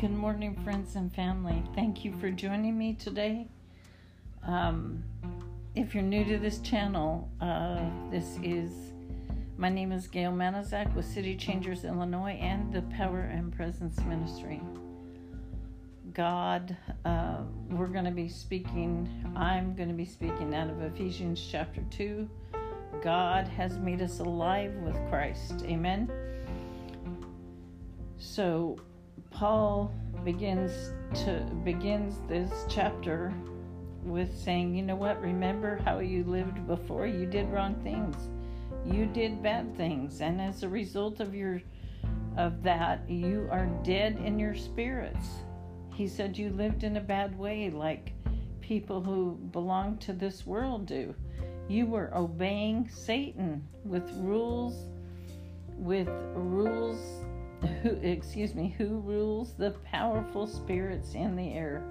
Good morning, friends and family. Thank you for joining me today. Um, if you're new to this channel, uh, this is my name is Gail Manazak with City Changers Illinois and the Power and Presence Ministry. God, uh, we're going to be speaking, I'm going to be speaking out of Ephesians chapter 2. God has made us alive with Christ. Amen. So, Paul begins to begins this chapter with saying, "You know what? Remember how you lived before. You did wrong things. You did bad things, and as a result of your of that, you are dead in your spirits." He said you lived in a bad way like people who belong to this world do. You were obeying Satan with rules with rules who excuse me who rules the powerful spirits in the air.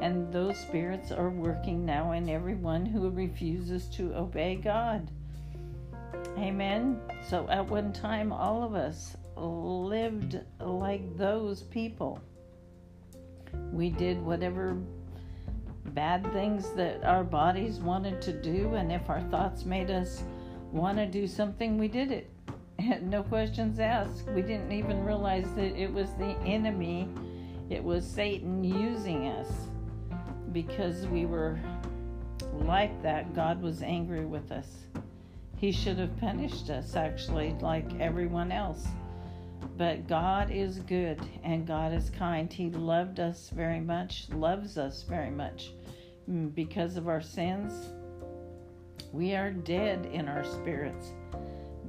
And those spirits are working now in everyone who refuses to obey God. Amen. So at one time all of us lived like those people. We did whatever bad things that our bodies wanted to do and if our thoughts made us want to do something we did it no questions asked. We didn't even realize that it was the enemy, it was Satan using us because we were like that. God was angry with us. He should have punished us, actually, like everyone else. But God is good and God is kind. He loved us very much, loves us very much. Mm, because of our sins, we are dead in our spirits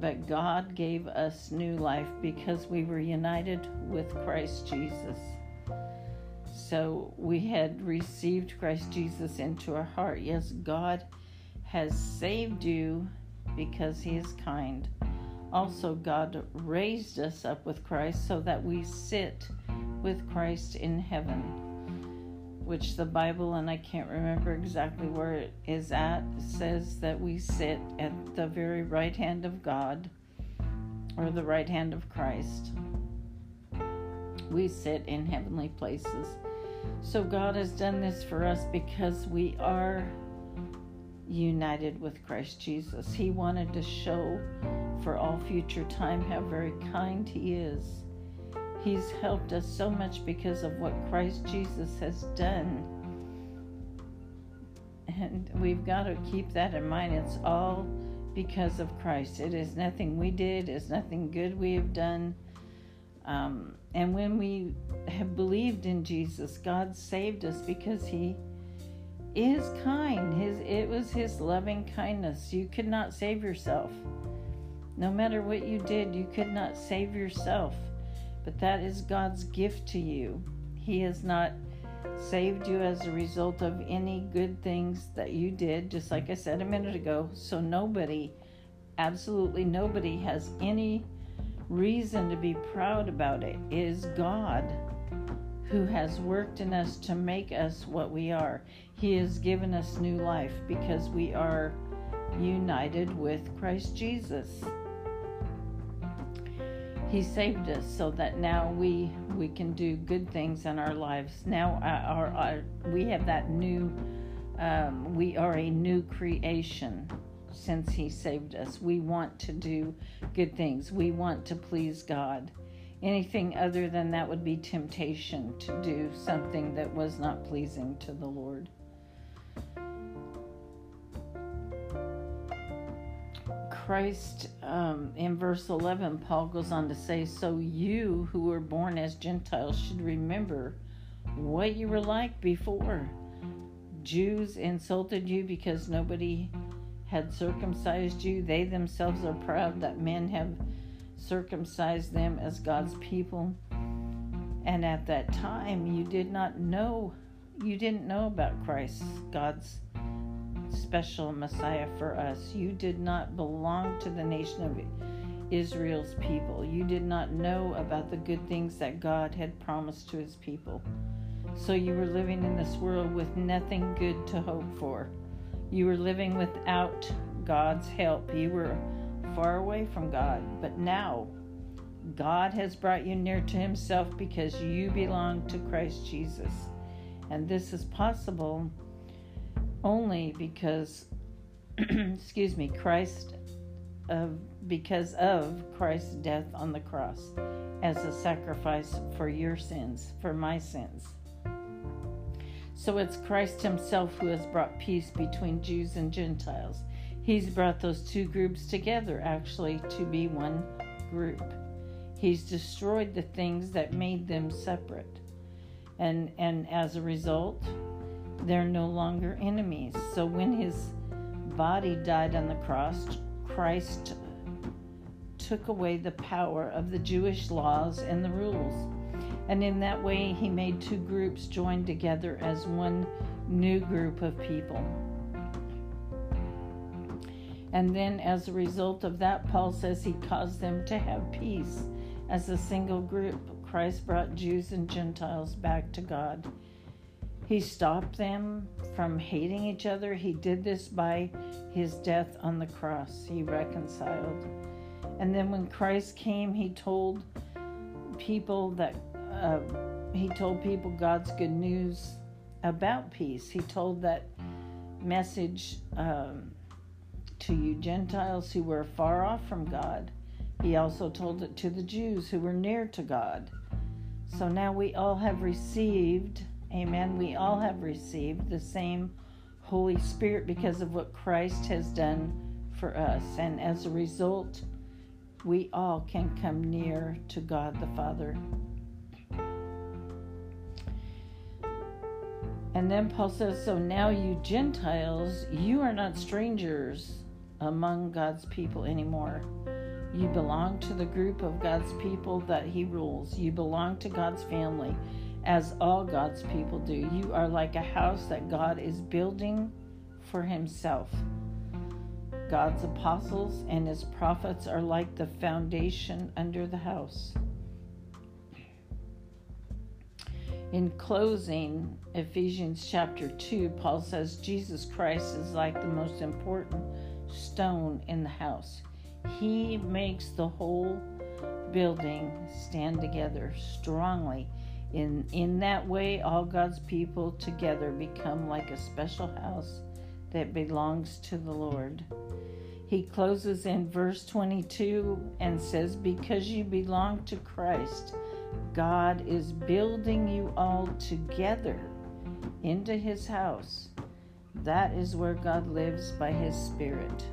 but God gave us new life because we were united with Christ Jesus. So we had received Christ Jesus into our heart. Yes, God has saved you because He is kind. Also, God raised us up with Christ so that we sit with Christ in heaven which the Bible, and I can't remember exactly where it is at, says that we sit at the very right hand of God or the right hand of Christ. We sit in heavenly places. So God has done this for us because we are united with Christ Jesus. He wanted to show for all future time how very kind He is He's helped us so much because of what Christ Jesus has done. And we've got to keep that in mind. It's all because of Christ. It is nothing we did, it's nothing good we have done. Um, and when we have believed in Jesus, God saved us because He is kind. His it was His loving kindness. You could not save yourself. No matter what you did, you could not save yourself but that is God's gift to you. He has not saved you as a result of any good things that you did, just like I said a minute ago. So nobody, absolutely nobody, has any reason to be proud about it. It is God who has worked in us to make us what we are. He has given us new life because we are united with Christ Jesus. He saved us so that now we we can do good things in our lives. Now our, our, our we have that new um, we are a new creation since he saved us. We want to do good things. We want to please God. Anything other than that would be temptation to do something that was not pleasing to the Lord. Christ, um, in verse 11, Paul goes on to say, So you who were born as Gentiles should remember what you were like before. Jews insulted you because nobody had circumcised you. They themselves are proud that men have circumcised them as God's people. And at that time, you did not know, you didn't know about Christ, God's special Messiah for us. You did not belong to the nation of Israel's people. You did not know about the good things that God had promised to his people. So you were living in this world with nothing good to hope for. You were living without God's help. You were far away from God. But now, God has brought you near to Himself because you belong to Christ Jesus. And this is possible only because, excuse me, Christ, of, because of Christ's death on the cross as a sacrifice for your sins, for my sins. So it's Christ Himself who has brought peace between Jews and Gentiles. He's brought those two groups together, actually, to be one group. He's destroyed the things that made them separate. And, and as a result, they're no longer enemies. So when his body died on the cross, Christ took away the power of the Jewish laws and the rules. And in that way, he made two groups join together as one new group of people. And then, as a result of that, Paul says he caused them to have peace as a single group. Christ brought Jews and Gentiles back to God. He stopped them from hating each other. He did this by his death on the cross. He reconciled. And then when Christ came, he told people that uh, he told people God's good news about peace. He told that message um, to you Gentiles who were far off from God. He also told it to the Jews who were near to God. So now we all have received Amen. We all have received the same Holy Spirit because of what Christ has done for us. And as a result, we all can come near to God the Father. And then Paul says, So now you Gentiles, you are not strangers among God's people anymore. You belong to the group of God's people that He rules. You belong to God's family as all God's people do. You are like a house that God is building for Himself. God's apostles and His prophets are like the foundation under the house. In closing, Ephesians chapter 2, Paul says Jesus Christ is like the most important stone in the house. He makes the whole building stand together strongly in, in that way, all God's people together become like a special house that belongs to the Lord. He closes in verse 22 and says, Because you belong to Christ, God is building you all together into his house. That is where God lives by his Spirit.